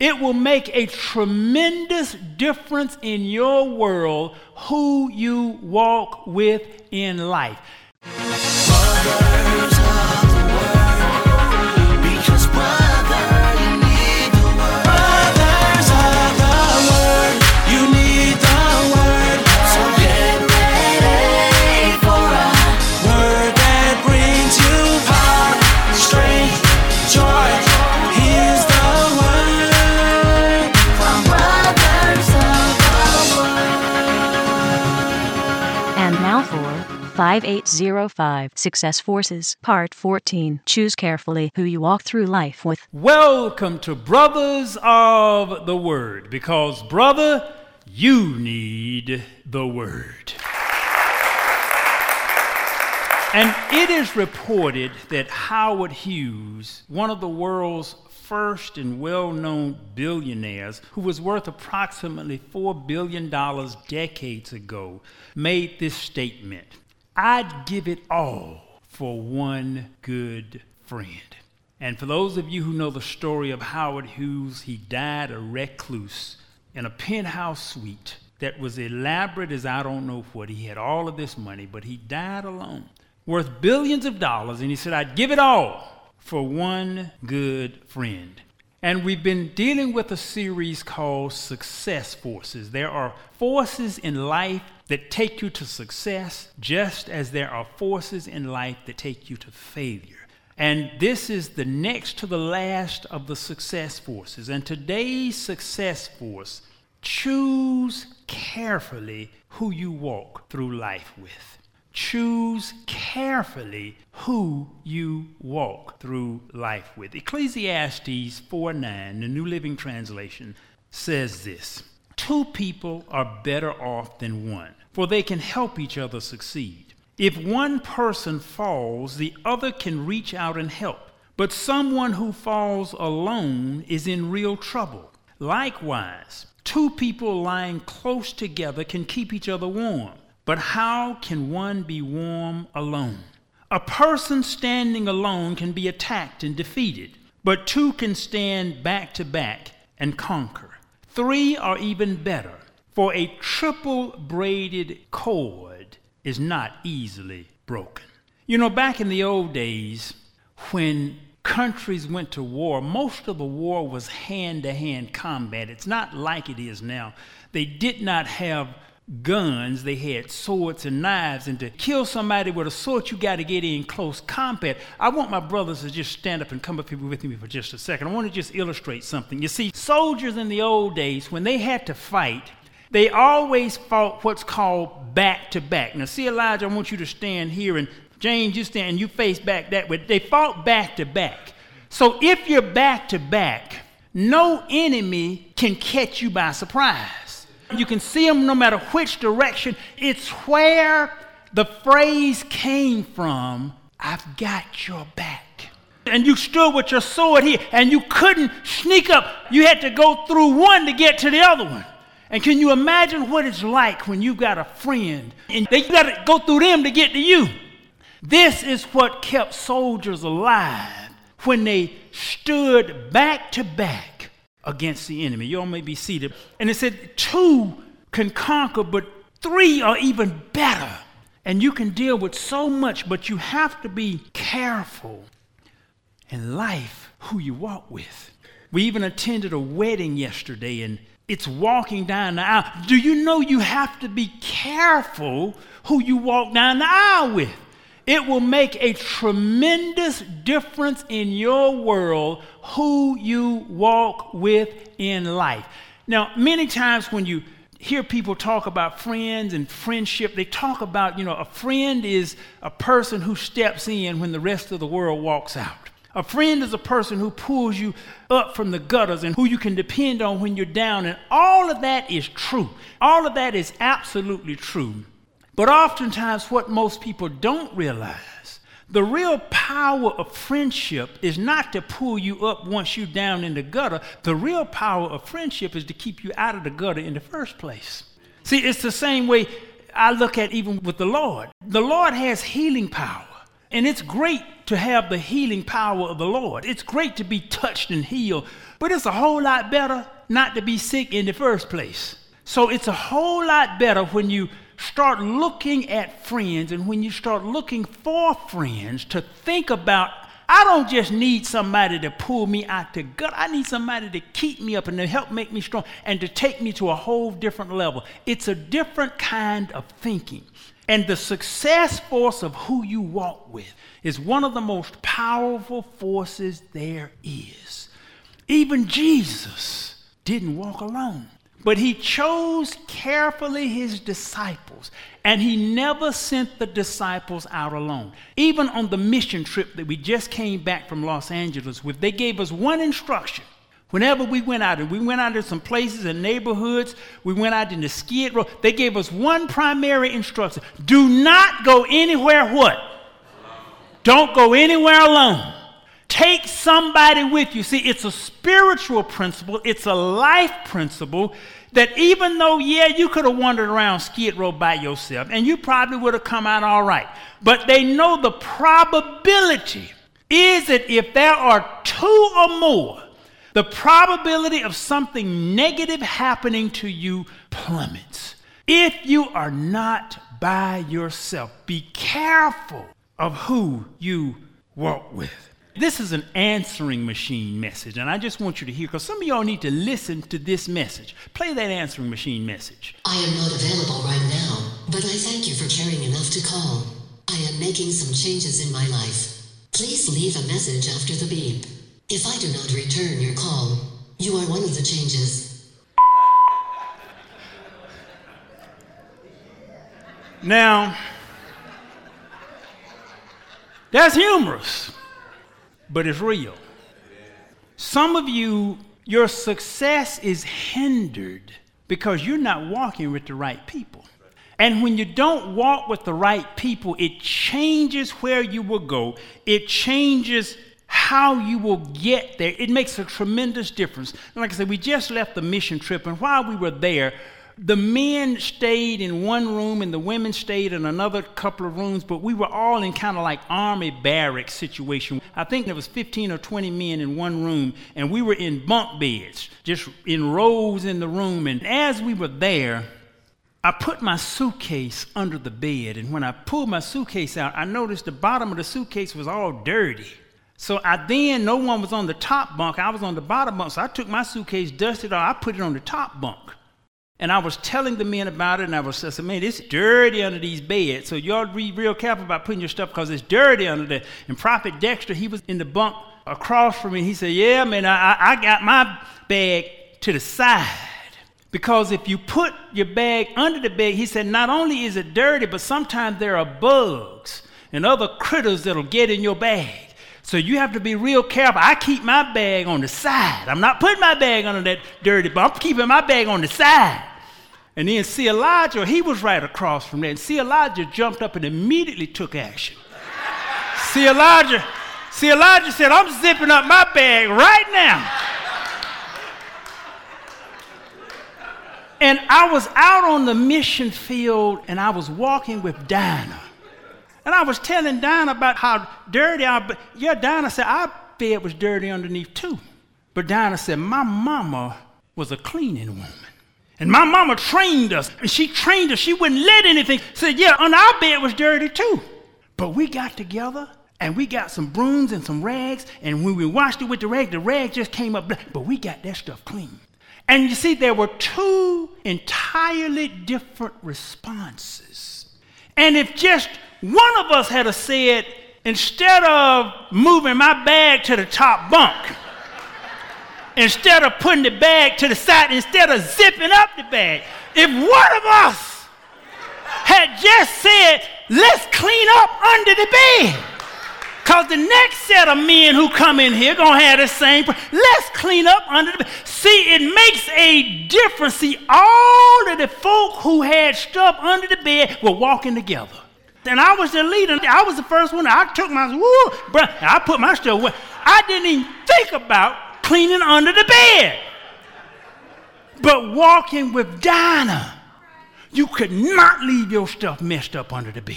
It will make a tremendous difference in your world who you walk with in life. 5805 Success Forces, Part 14. Choose carefully who you walk through life with. Welcome to Brothers of the Word, because, brother, you need the Word. And it is reported that Howard Hughes, one of the world's first and well known billionaires, who was worth approximately $4 billion decades ago, made this statement I'd give it all for one good friend. And for those of you who know the story of Howard Hughes, he died a recluse in a penthouse suite that was elaborate as I don't know what. He had all of this money, but he died alone, worth billions of dollars. And he said, I'd give it all for one good friend. And we've been dealing with a series called Success Forces. There are forces in life that take you to success, just as there are forces in life that take you to failure. And this is the next to the last of the success forces. And today's success force choose carefully who you walk through life with. Choose carefully who you walk through life with. Ecclesiastes 4 9, the New Living Translation, says this Two people are better off than one, for they can help each other succeed. If one person falls, the other can reach out and help. But someone who falls alone is in real trouble. Likewise, two people lying close together can keep each other warm. But how can one be warm alone? A person standing alone can be attacked and defeated, but two can stand back to back and conquer. Three are even better, for a triple braided cord is not easily broken. You know, back in the old days, when countries went to war, most of the war was hand to hand combat. It's not like it is now. They did not have guns, they had swords and knives, and to kill somebody with a sword, you got to get in close combat. I want my brothers to just stand up and come up here with me for just a second. I want to just illustrate something. You see, soldiers in the old days, when they had to fight, they always fought what's called back to back. Now, see, Elijah, I want you to stand here, and James, you stand and you face back that way. They fought back to back. So if you're back to back, no enemy can catch you by surprise. You can see them no matter which direction. It's where the phrase came from I've got your back. And you stood with your sword here, and you couldn't sneak up. You had to go through one to get to the other one. And can you imagine what it's like when you've got a friend and they got to go through them to get to you? This is what kept soldiers alive when they stood back to back against the enemy. You all may be seated. And it said, two can conquer, but three are even better. And you can deal with so much, but you have to be careful in life who you walk with. We even attended a wedding yesterday, and it's walking down the aisle. Do you know you have to be careful who you walk down the aisle with? It will make a tremendous difference in your world who you walk with in life. Now, many times when you hear people talk about friends and friendship, they talk about, you know, a friend is a person who steps in when the rest of the world walks out. A friend is a person who pulls you up from the gutters and who you can depend on when you're down. And all of that is true. All of that is absolutely true. But oftentimes, what most people don't realize, the real power of friendship is not to pull you up once you're down in the gutter. The real power of friendship is to keep you out of the gutter in the first place. See, it's the same way I look at even with the Lord. The Lord has healing power. And it's great to have the healing power of the Lord. It's great to be touched and healed, but it's a whole lot better not to be sick in the first place. So it's a whole lot better when you start looking at friends and when you start looking for friends to think about I don't just need somebody to pull me out the gut. I need somebody to keep me up and to help make me strong and to take me to a whole different level. It's a different kind of thinking. And the success force of who you walk with is one of the most powerful forces there is. Even Jesus didn't walk alone. But he chose carefully his disciples, and he never sent the disciples out alone. Even on the mission trip that we just came back from Los Angeles with, they gave us one instruction. Whenever we went out, we went out to some places and neighborhoods, we went out in the skid row, they gave us one primary instruction. Do not go anywhere what? Don't go anywhere alone. Take somebody with you. See, it's a spiritual principle, it's a life principle that even though, yeah, you could have wandered around Skid Row by yourself and you probably would have come out all right, but they know the probability is that if there are two or more, the probability of something negative happening to you plummets. If you are not by yourself, be careful of who you walk with. This is an answering machine message, and I just want you to hear because some of y'all need to listen to this message. Play that answering machine message. I am not available right now, but I thank you for caring enough to call. I am making some changes in my life. Please leave a message after the beep. If I do not return your call, you are one of the changes. Now, that's humorous, but it's real. Some of you, your success is hindered because you're not walking with the right people. And when you don't walk with the right people, it changes where you will go, it changes how you will get there. It makes a tremendous difference. And like I said, we just left the mission trip, and while we were there, the men stayed in one room and the women stayed in another couple of rooms, but we were all in kind of like army barracks situation. I think there was 15 or 20 men in one room, and we were in bunk beds, just in rows in the room. And as we were there, I put my suitcase under the bed, and when I pulled my suitcase out, I noticed the bottom of the suitcase was all dirty. So I then, no one was on the top bunk, I was on the bottom bunk. So I took my suitcase, dusted it off, I put it on the top bunk. And I was telling the men about it, and I was said, man, it's dirty under these beds. So y'all be real careful about putting your stuff because it's dirty under there. And Prophet Dexter, he was in the bunk across from me. He said, yeah, man, I, I got my bag to the side. Because if you put your bag under the bed, he said, not only is it dirty, but sometimes there are bugs and other critters that'll get in your bag. So you have to be real careful. I keep my bag on the side. I'm not putting my bag under that dirty, but I'm keeping my bag on the side. And then see Elijah, he was right across from there. And see Elijah jumped up and immediately took action. see Elijah, see Elijah said, I'm zipping up my bag right now. And I was out on the mission field and I was walking with Dinah. And I was telling Dinah about how dirty I, but yeah, Dinah said, our bed was dirty underneath too. But Dinah said, my mama was a cleaning woman. And my mama trained us. And she trained us. She wouldn't let anything. Said, yeah, on our bed was dirty too. But we got together and we got some brooms and some rags. And when we washed it with the rag, the rag just came up. But we got that stuff clean. And you see, there were two entirely different responses. And if just one of us had said, instead of moving my bag to the top bunk, instead of putting the bag to the side, instead of zipping up the bag, if one of us had just said, let's clean up under the bed. Because the next set of men who come in here gonna have the same. Let's clean up under the bed. See, it makes a difference. See, all of the folk who had stuff under the bed were walking together. And I was the leader. I was the first one. I took my woo, bro. I put my stuff away. I didn't even think about cleaning under the bed. But walking with Dinah, you could not leave your stuff messed up under the bed.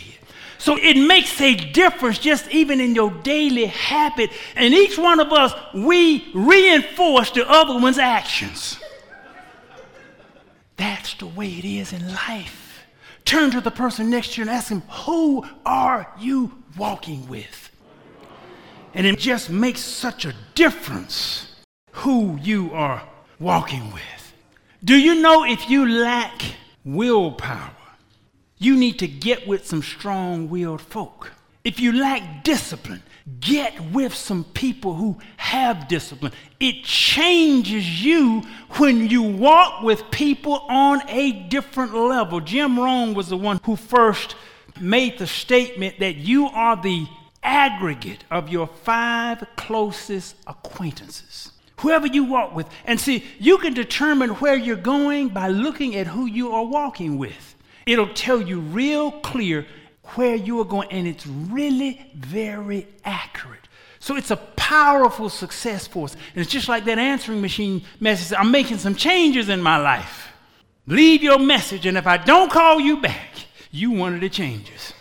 So it makes a difference just even in your daily habit. And each one of us, we reinforce the other one's actions. That's the way it is in life. Turn to the person next to you and ask him, Who are you walking with? And it just makes such a difference who you are walking with. Do you know if you lack willpower, you need to get with some strong willed folk? If you lack discipline, get with some people who have discipline. It changes you when you walk with people on a different level. Jim Rohn was the one who first made the statement that you are the aggregate of your five closest acquaintances. Whoever you walk with. And see, you can determine where you're going by looking at who you are walking with. It'll tell you real clear where you are going, and it's really very accurate. So it's a powerful success force. And it's just like that answering machine message I'm making some changes in my life. Leave your message, and if I don't call you back, you of the changes.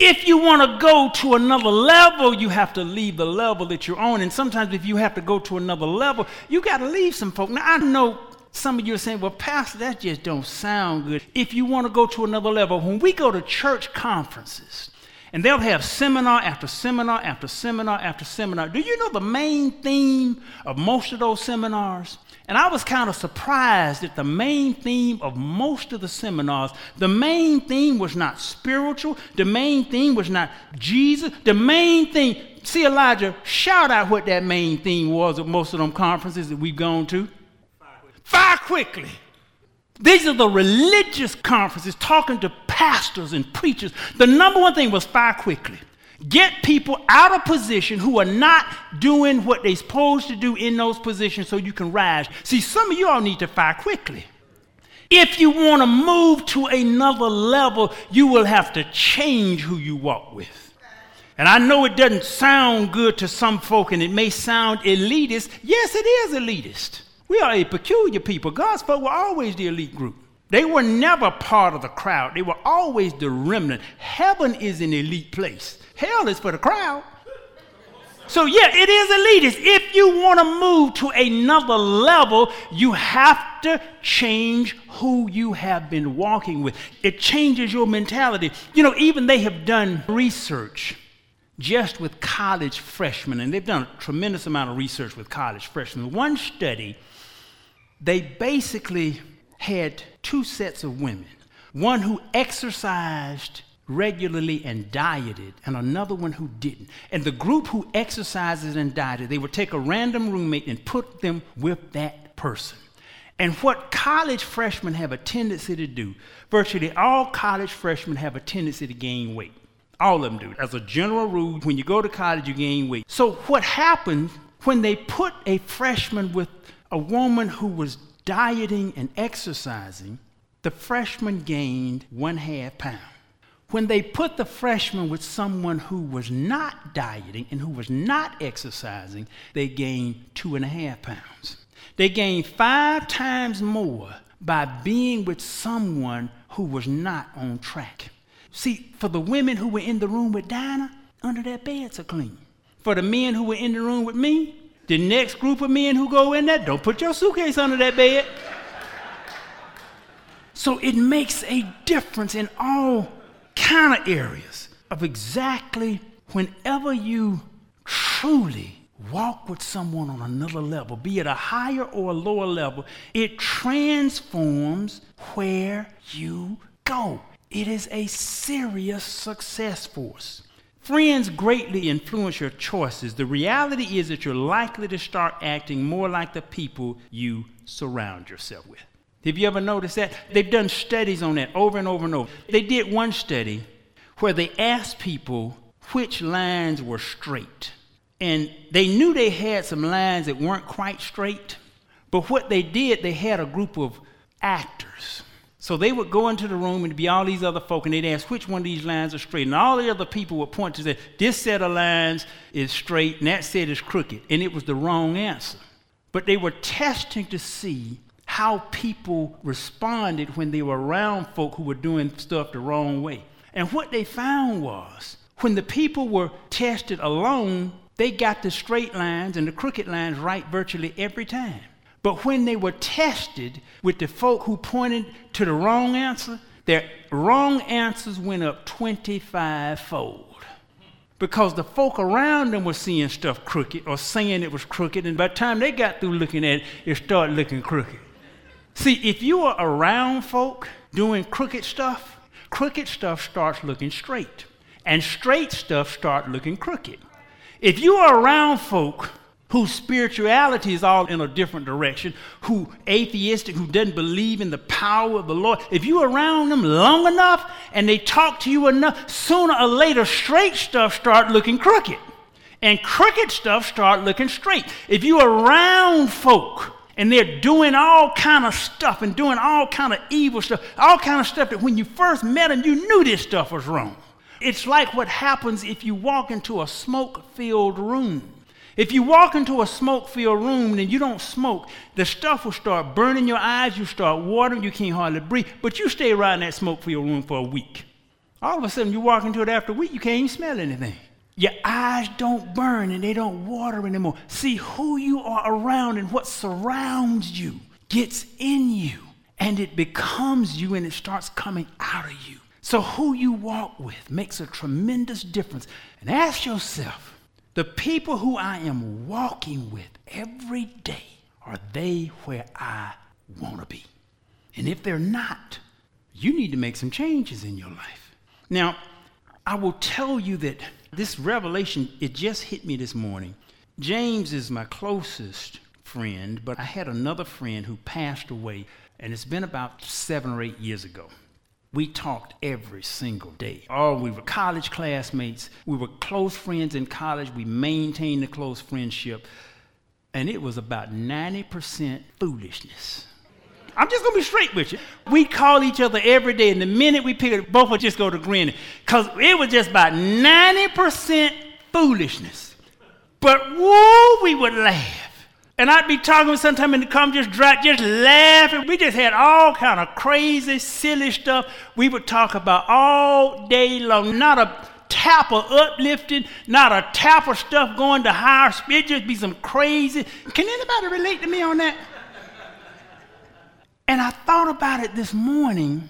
If you want to go to another level, you have to leave the level that you're on. And sometimes, if you have to go to another level, you got to leave some folk. Now, I know some of you are saying, well, Pastor, that just don't sound good. If you want to go to another level, when we go to church conferences, and they'll have seminar after seminar after seminar after seminar. Do you know the main theme of most of those seminars? And I was kind of surprised that the main theme of most of the seminars, the main theme was not spiritual, the main theme was not Jesus, the main thing, see Elijah, shout out what that main theme was at most of them conferences that we've gone to. Fire quickly. These are the religious conferences talking to pastors and preachers. The number one thing was fire quickly. Get people out of position who are not doing what they're supposed to do in those positions so you can rise. See, some of you all need to fire quickly. If you want to move to another level, you will have to change who you walk with. And I know it doesn't sound good to some folk and it may sound elitist. Yes, it is elitist. We are a peculiar people. God's folk were always the elite group. They were never part of the crowd. They were always the remnant. Heaven is an elite place. Hell is for the crowd. So, yeah, it is elitist. If you want to move to another level, you have to change who you have been walking with. It changes your mentality. You know, even they have done research just with college freshmen, and they've done a tremendous amount of research with college freshmen. One study they basically had two sets of women one who exercised regularly and dieted, and another one who didn't. And the group who exercises and dieted, they would take a random roommate and put them with that person. And what college freshmen have a tendency to do, virtually all college freshmen have a tendency to gain weight. All of them do. As a general rule, when you go to college, you gain weight. So, what happened when they put a freshman with a woman who was dieting and exercising, the freshman gained one half pound. When they put the freshman with someone who was not dieting and who was not exercising, they gained two and a half pounds. They gained five times more by being with someone who was not on track. See, for the women who were in the room with Dinah, under their beds are clean. For the men who were in the room with me, the next group of men who go in there, don't put your suitcase under that bed. So it makes a difference in all kind of areas of exactly whenever you truly walk with someone on another level, be it a higher or a lower level, it transforms where you go. It is a serious success force. Friends greatly influence your choices. The reality is that you're likely to start acting more like the people you surround yourself with. Have you ever noticed that? They've done studies on that over and over and over. They did one study where they asked people which lines were straight. And they knew they had some lines that weren't quite straight. But what they did, they had a group of actors so they would go into the room and be all these other folk, and they'd ask which one of these lines are straight. And all the other people would point to say, this set of lines is straight, and that set is crooked. And it was the wrong answer. But they were testing to see how people responded when they were around folk who were doing stuff the wrong way. And what they found was when the people were tested alone, they got the straight lines and the crooked lines right virtually every time. But when they were tested with the folk who pointed to the wrong answer, their wrong answers went up 25 fold. Because the folk around them were seeing stuff crooked or saying it was crooked, and by the time they got through looking at it, it started looking crooked. See, if you are around folk doing crooked stuff, crooked stuff starts looking straight, and straight stuff starts looking crooked. If you are around folk whose spirituality is all in a different direction, who atheistic, who doesn't believe in the power of the Lord, if you're around them long enough and they talk to you enough, sooner or later straight stuff start looking crooked. And crooked stuff start looking straight. If you're around folk and they're doing all kind of stuff and doing all kind of evil stuff, all kind of stuff that when you first met them, you knew this stuff was wrong. It's like what happens if you walk into a smoke-filled room. If you walk into a smoke filled room and you don't smoke, the stuff will start burning your eyes, you start watering, you can't hardly breathe, but you stay around that smoke filled room for a week. All of a sudden, you walk into it after a week, you can't even smell anything. Your eyes don't burn and they don't water anymore. See, who you are around and what surrounds you gets in you and it becomes you and it starts coming out of you. So, who you walk with makes a tremendous difference. And ask yourself, the people who I am walking with every day, are they where I want to be? And if they're not, you need to make some changes in your life. Now, I will tell you that this revelation, it just hit me this morning. James is my closest friend, but I had another friend who passed away, and it's been about seven or eight years ago. We talked every single day. Oh, we were college classmates. We were close friends in college. We maintained a close friendship. And it was about 90% foolishness. I'm just gonna be straight with you. We call each other every day, and the minute we pick it, both would just go to grinning. Because it was just about 90% foolishness. But whoa, we would laugh. And I'd be talking sometime and come just dry, just laughing. We just had all kind of crazy, silly stuff we would talk about all day long. Not a tap of uplifting, not a tap of stuff going to higher speed. Just be some crazy. Can anybody relate to me on that? And I thought about it this morning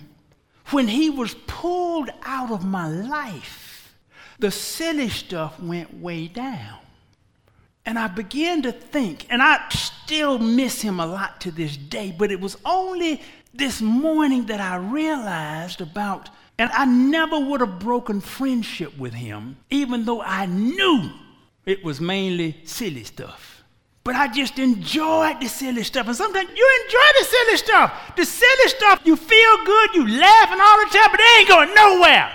when he was pulled out of my life. The silly stuff went way down. And I began to think, and I still miss him a lot to this day, but it was only this morning that I realized about, and I never would have broken friendship with him, even though I knew it was mainly silly stuff. But I just enjoyed the silly stuff. And sometimes you enjoy the silly stuff. The silly stuff, you feel good, you laughing all the time, but they ain't going nowhere.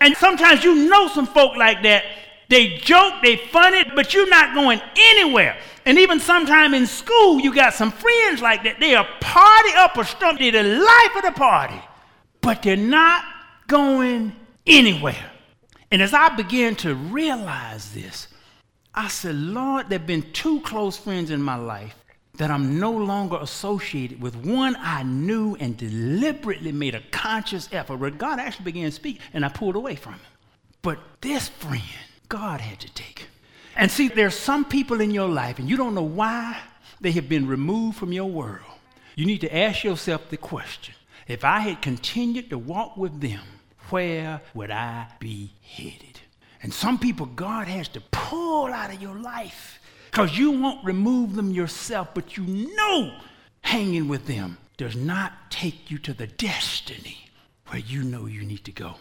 And sometimes you know some folk like that they joke, they funny, but you're not going anywhere. And even sometime in school, you got some friends like that. They are party up or stump. They're the life of the party, but they're not going anywhere. And as I began to realize this, I said, Lord, there have been two close friends in my life that I'm no longer associated with. One I knew and deliberately made a conscious effort where God actually began to speak, and I pulled away from him. But this friend, God had to take. And see, there's some people in your life, and you don't know why they have been removed from your world. You need to ask yourself the question if I had continued to walk with them, where would I be headed? And some people God has to pull out of your life because you won't remove them yourself, but you know hanging with them does not take you to the destiny where you know you need to go.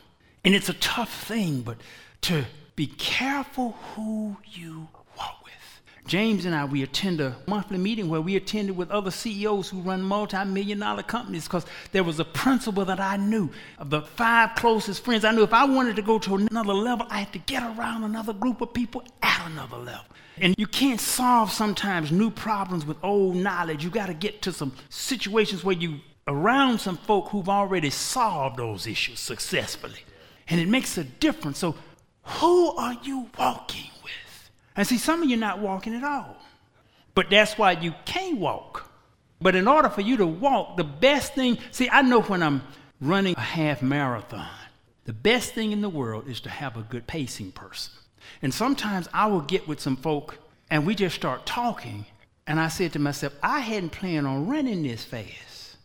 And it's a tough thing, but to be careful who you walk with. James and I, we attend a monthly meeting where we attended with other CEOs who run multi million dollar companies because there was a principle that I knew. Of the five closest friends, I knew if I wanted to go to another level, I had to get around another group of people at another level. And you can't solve sometimes new problems with old knowledge. You got to get to some situations where you around some folk who've already solved those issues successfully. And it makes a difference. So who are you walking with? And see, some of you're not walking at all. But that's why you can't walk. But in order for you to walk, the best thing, see, I know when I'm running a half marathon, The best thing in the world is to have a good pacing person. And sometimes I will get with some folk and we just start talking. And I said to myself, I hadn't planned on running this fast.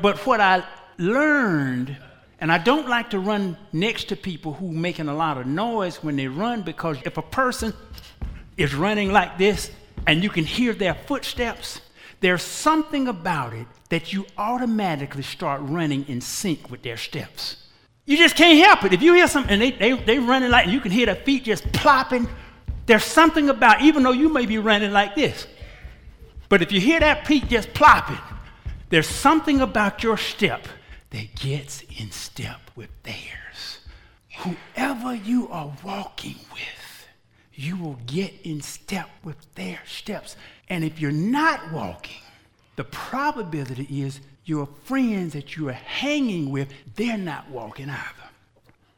But what I learned, and I don't like to run next to people who making a lot of noise when they run because if a person is running like this and you can hear their footsteps, there's something about it that you automatically start running in sync with their steps. You just can't help it. If you hear something and they, they, they running like, you can hear their feet just plopping, there's something about, even though you may be running like this, but if you hear that feet just plopping, there's something about your step that gets in step with theirs. Whoever you are walking with, you will get in step with their steps. And if you're not walking, the probability is your friends that you are hanging with, they're not walking either.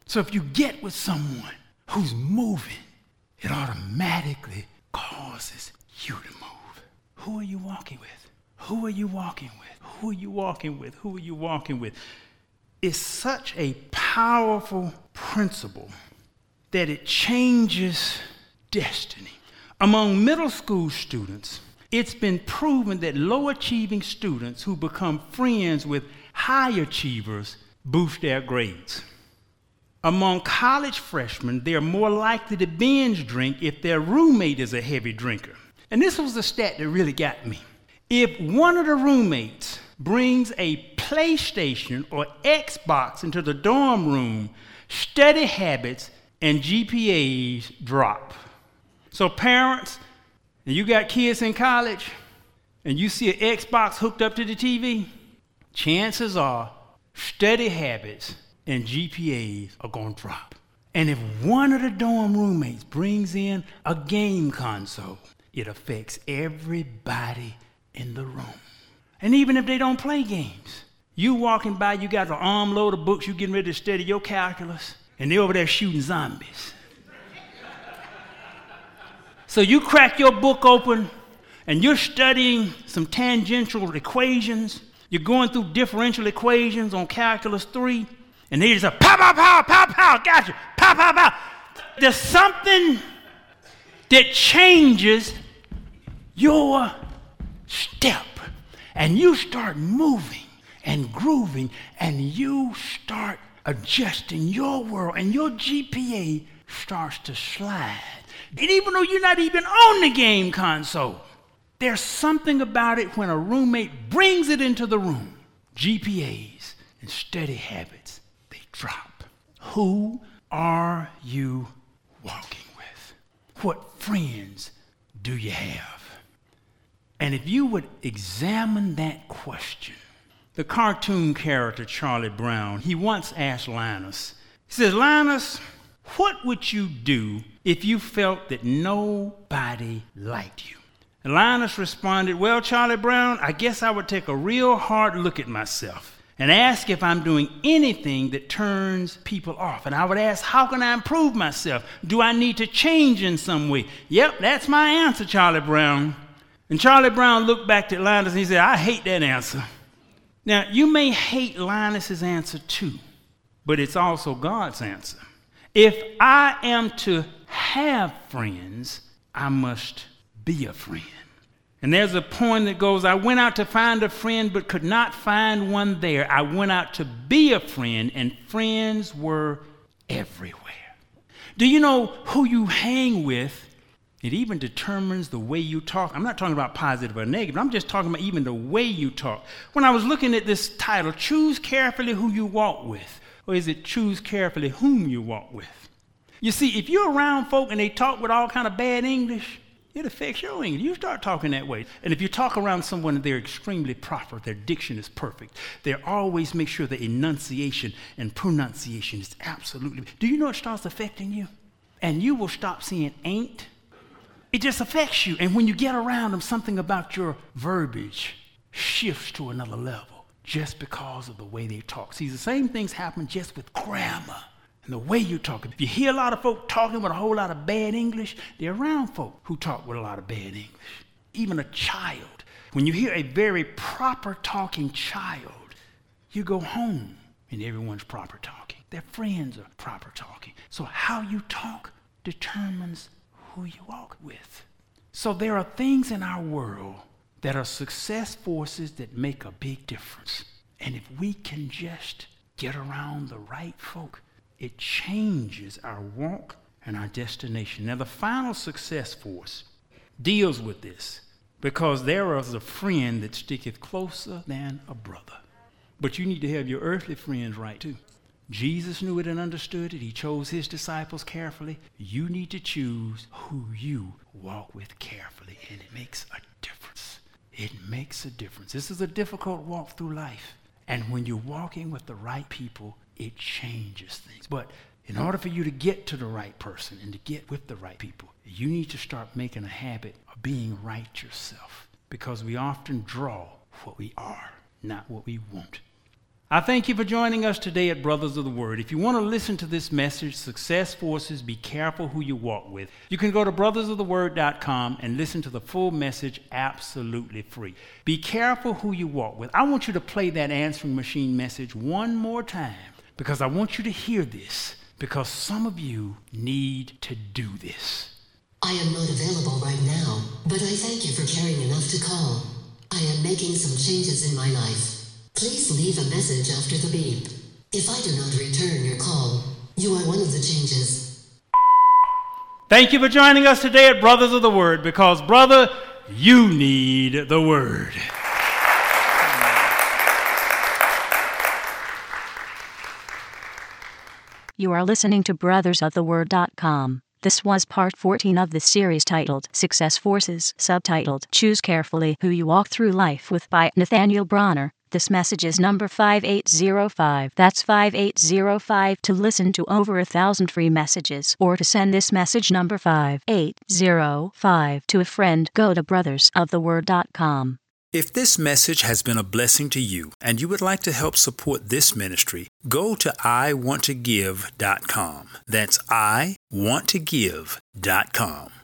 So if you get with someone who's moving, it automatically causes you to move. Who are you walking with? Who are you walking with? Who are you walking with? Who are you walking with? It's such a powerful principle that it changes destiny. Among middle school students, it's been proven that low achieving students who become friends with high achievers boost their grades. Among college freshmen, they're more likely to binge drink if their roommate is a heavy drinker. And this was the stat that really got me. If one of the roommates brings a PlayStation or Xbox into the dorm room, study habits and GPAs drop. So, parents, and you got kids in college, and you see an Xbox hooked up to the TV, chances are study habits and GPAs are going to drop. And if one of the dorm roommates brings in a game console, it affects everybody in the room. And even if they don't play games, you walking by, you got an armload of books, you getting ready to study your calculus, and they over there shooting zombies. so you crack your book open, and you're studying some tangential equations. You're going through differential equations on calculus three, and they just a pow, pow, pow, pow, pow, gotcha, pow, pow, pow. There's something that changes your step, and you start moving and grooving, and you start adjusting your world, and your GPA starts to slide. And even though you're not even on the game console, there's something about it when a roommate brings it into the room. GPAs and study habits, they drop. Who are you walking with? What friends do you have? And if you would examine that question, the cartoon character Charlie Brown, he once asked Linus, he says, Linus, what would you do if you felt that nobody liked you? And Linus responded, Well, Charlie Brown, I guess I would take a real hard look at myself and ask if I'm doing anything that turns people off. And I would ask, How can I improve myself? Do I need to change in some way? Yep, that's my answer, Charlie Brown. And Charlie Brown looked back at Linus and he said, I hate that answer. Now, you may hate Linus's answer too, but it's also God's answer. If I am to have friends, I must be a friend. And there's a poem that goes, I went out to find a friend, but could not find one there. I went out to be a friend, and friends were everywhere. Do you know who you hang with? It even determines the way you talk. I'm not talking about positive or negative. I'm just talking about even the way you talk. When I was looking at this title, choose carefully who you walk with, or is it choose carefully whom you walk with? You see, if you're around folk and they talk with all kind of bad English, it affects your English. You start talking that way. And if you talk around someone and they're extremely proper, their diction is perfect, they always make sure the enunciation and pronunciation is absolutely. Do you know it starts affecting you? And you will stop seeing ain't. It just affects you. And when you get around them, something about your verbiage shifts to another level just because of the way they talk. See, the same things happen just with grammar and the way you talk. If you hear a lot of folk talking with a whole lot of bad English, they're around folk who talk with a lot of bad English. Even a child. When you hear a very proper talking child, you go home and everyone's proper talking. Their friends are proper talking. So how you talk determines who you walk with. So there are things in our world that are success forces that make a big difference. And if we can just get around the right folk, it changes our walk and our destination. Now, the final success force deals with this because there is a friend that sticketh closer than a brother. But you need to have your earthly friends right too. Jesus knew it and understood it. He chose his disciples carefully. You need to choose who you walk with carefully, and it makes a difference. It makes a difference. This is a difficult walk through life. And when you're walking with the right people, it changes things. But in order for you to get to the right person and to get with the right people, you need to start making a habit of being right yourself. Because we often draw what we are, not what we want. I thank you for joining us today at Brothers of the Word. If you want to listen to this message, Success Forces, Be Careful Who You Walk With, you can go to brothersoftheword.com and listen to the full message absolutely free. Be careful who you walk with. I want you to play that answering machine message one more time because I want you to hear this because some of you need to do this. I am not available right now, but I thank you for caring enough to call. I am making some changes in my life. Please leave a message after the beep. If I do not return your call, you are one of the changes. Thank you for joining us today at Brothers of the Word because, brother, you need the Word. You are listening to brothersoftheword.com. This was part 14 of the series titled Success Forces, subtitled Choose Carefully Who You Walk Through Life with by Nathaniel Bronner. This message is number 5805. That's 5805 to listen to over a thousand free messages or to send this message number 5805 to a friend. Go to brothersoftheword.com. If this message has been a blessing to you and you would like to help support this ministry, go to iwanttogive.com. That's iwanttogive.com.